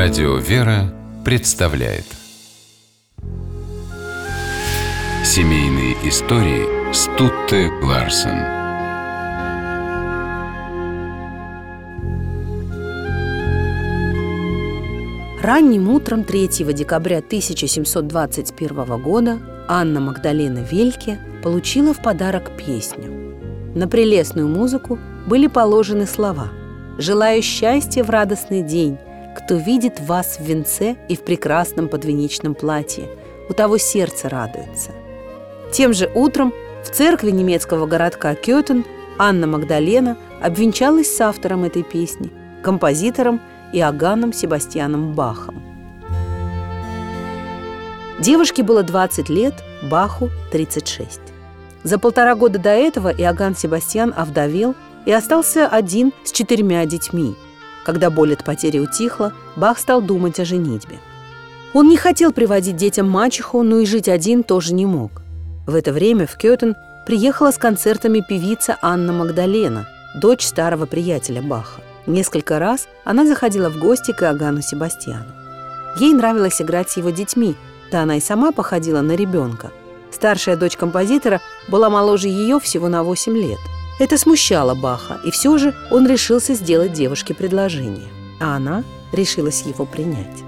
Радио «Вера» представляет Семейные истории Стутте Ларсен Ранним утром 3 декабря 1721 года Анна Магдалена Вельке получила в подарок песню. На прелестную музыку были положены слова «Желаю счастья в радостный день, кто видит вас в венце и в прекрасном подвенечном платье, у того сердце радуется». Тем же утром в церкви немецкого городка Кётен Анна Магдалена обвенчалась с автором этой песни, композитором Иоганном Себастьяном Бахом. Девушке было 20 лет, Баху – 36. За полтора года до этого Иоганн Себастьян овдовел и остался один с четырьмя детьми. Когда боль от потери утихла, Бах стал думать о женитьбе. Он не хотел приводить детям мачеху, но и жить один тоже не мог. В это время в Кётен приехала с концертами певица Анна Магдалена, дочь старого приятеля Баха. Несколько раз она заходила в гости к Иоганну Себастьяну. Ей нравилось играть с его детьми, да она и сама походила на ребенка – Старшая дочь композитора была моложе ее всего на 8 лет. Это смущало Баха, и все же он решился сделать девушке предложение, а она решилась его принять.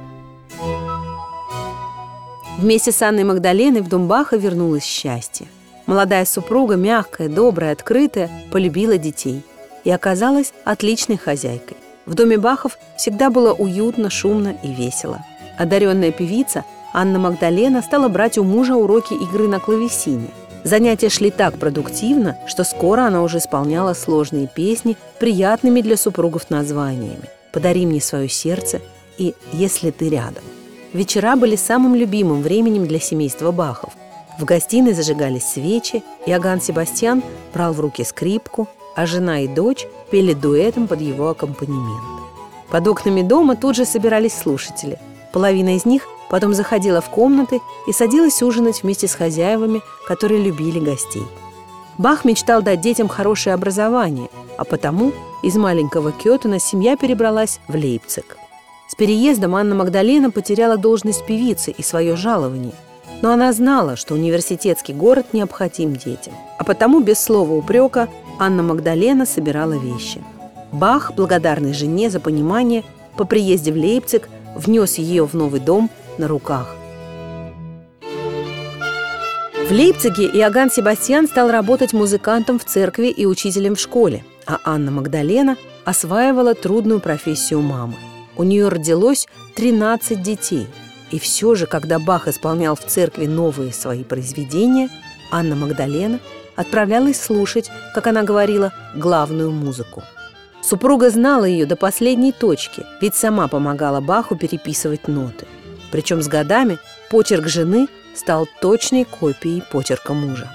Вместе с Анной Магдаленой в дом Баха вернулось счастье. Молодая супруга, мягкая, добрая, открытая, полюбила детей и оказалась отличной хозяйкой. В доме Бахов всегда было уютно, шумно и весело. Одаренная певица Анна Магдалена стала брать у мужа уроки игры на клавесине. Занятия шли так продуктивно, что скоро она уже исполняла сложные песни приятными для супругов названиями «Подари мне свое сердце» и «Если ты рядом». Вечера были самым любимым временем для семейства Бахов. В гостиной зажигались свечи, Иоганн Себастьян брал в руки скрипку, а жена и дочь пели дуэтом под его аккомпанемент. Под окнами дома тут же собирались слушатели. Половина из них Потом заходила в комнаты и садилась ужинать вместе с хозяевами, которые любили гостей. Бах мечтал дать детям хорошее образование, а потому из маленького Кётена семья перебралась в Лейпциг. С переездом Анна Магдалена потеряла должность певицы и свое жалование. Но она знала, что университетский город необходим детям. А потому без слова упрека Анна Магдалена собирала вещи. Бах, благодарный жене за понимание, по приезде в Лейпциг внес ее в новый дом на руках. В Лейпциге Иоганн Себастьян стал работать музыкантом в церкви и учителем в школе, а Анна Магдалена осваивала трудную профессию мамы. У нее родилось 13 детей. И все же, когда Бах исполнял в церкви новые свои произведения, Анна Магдалена отправлялась слушать, как она говорила, главную музыку. Супруга знала ее до последней точки, ведь сама помогала Баху переписывать ноты – причем с годами почерк жены стал точной копией почерка мужа.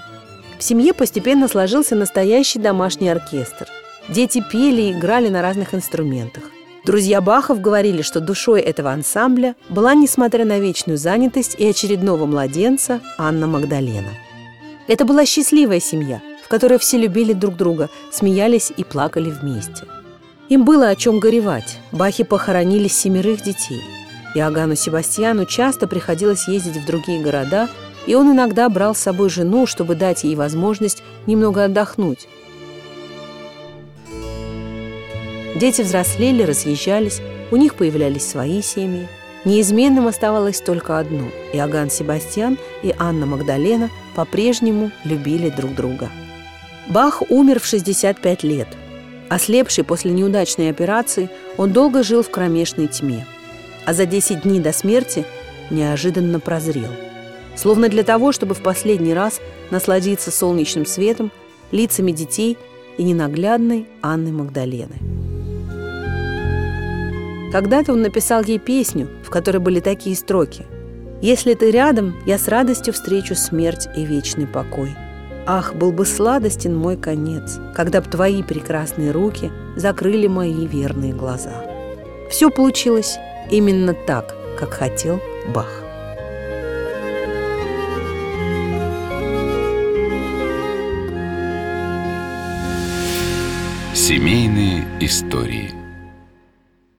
В семье постепенно сложился настоящий домашний оркестр. Дети пели и играли на разных инструментах. Друзья Бахов говорили, что душой этого ансамбля была, несмотря на вечную занятость и очередного младенца, Анна Магдалена. Это была счастливая семья, в которой все любили друг друга, смеялись и плакали вместе. Им было о чем горевать. Бахи похоронили семерых детей – Иоганну Себастьяну часто приходилось ездить в другие города, и он иногда брал с собой жену, чтобы дать ей возможность немного отдохнуть. Дети взрослели, разъезжались, у них появлялись свои семьи. Неизменным оставалось только одно – Иоганн Себастьян и Анна Магдалена по-прежнему любили друг друга. Бах умер в 65 лет. Ослепший после неудачной операции, он долго жил в кромешной тьме – а за 10 дней до смерти неожиданно прозрел. Словно для того, чтобы в последний раз насладиться солнечным светом, лицами детей и ненаглядной Анны Магдалены. Когда-то он написал ей песню, в которой были такие строки «Если ты рядом, я с радостью встречу смерть и вечный покой». Ах, был бы сладостен мой конец, когда б твои прекрасные руки закрыли мои верные глаза. Все получилось Именно так, как хотел Бах. Семейные истории –